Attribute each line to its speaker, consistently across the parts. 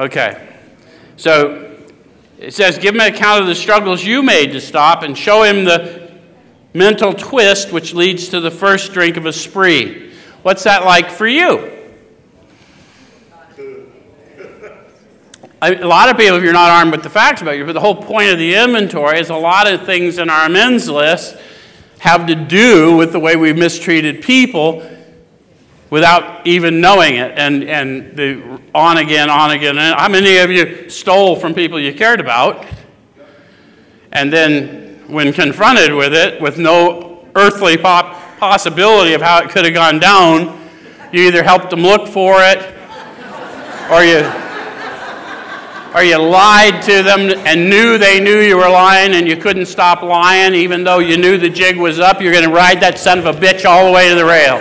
Speaker 1: Okay. So it says, give him an account of the struggles you made to stop and show him the mental twist which leads to the first drink of a spree. What's that like for you? A lot of people, if you're not armed with the facts about you, but the whole point of the inventory is a lot of things in our amends list have to do with the way we've mistreated people without even knowing it. And, and the on again, on again. and How many of you stole from people you cared about? And then, when confronted with it, with no earthly pop- possibility of how it could have gone down, you either helped them look for it or you or you lied to them and knew they knew you were lying and you couldn't stop lying even though you knew the jig was up, you're going to ride that son of a bitch all the way to the rail.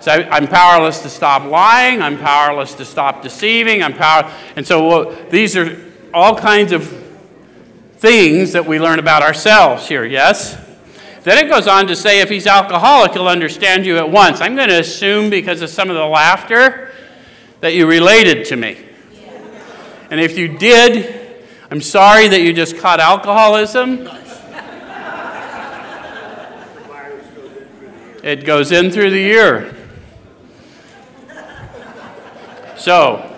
Speaker 1: So I'm powerless to stop lying, I'm powerless to stop deceiving, I'm power and so well, these are all kinds of things that we learn about ourselves here, yes? Then it goes on to say if he's alcoholic, he'll understand you at once. I'm going to assume because of some of the laughter that you related to me. And if you did, I'm sorry that you just caught alcoholism. It goes in through the ear. So,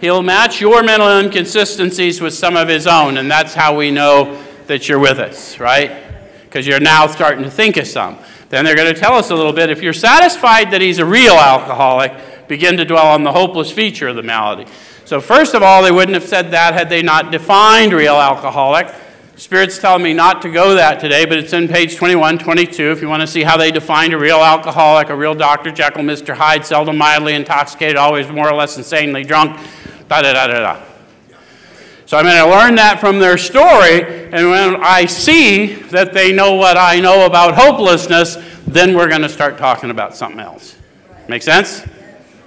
Speaker 1: he'll match your mental inconsistencies with some of his own, and that's how we know that you're with us, right? Because you're now starting to think of some. Then they're going to tell us a little bit. If you're satisfied that he's a real alcoholic, begin to dwell on the hopeless feature of the malady. So, first of all, they wouldn't have said that had they not defined real alcoholic. Spirit's telling me not to go that today, but it's in page 21, 22. If you want to see how they defined a real alcoholic, a real Dr. Jekyll, Mr. Hyde, seldom mildly intoxicated, always more or less insanely drunk, da da da da da. So I'm going to learn that from their story, and when I see that they know what I know about hopelessness, then we're going to start talking about something else. Make sense?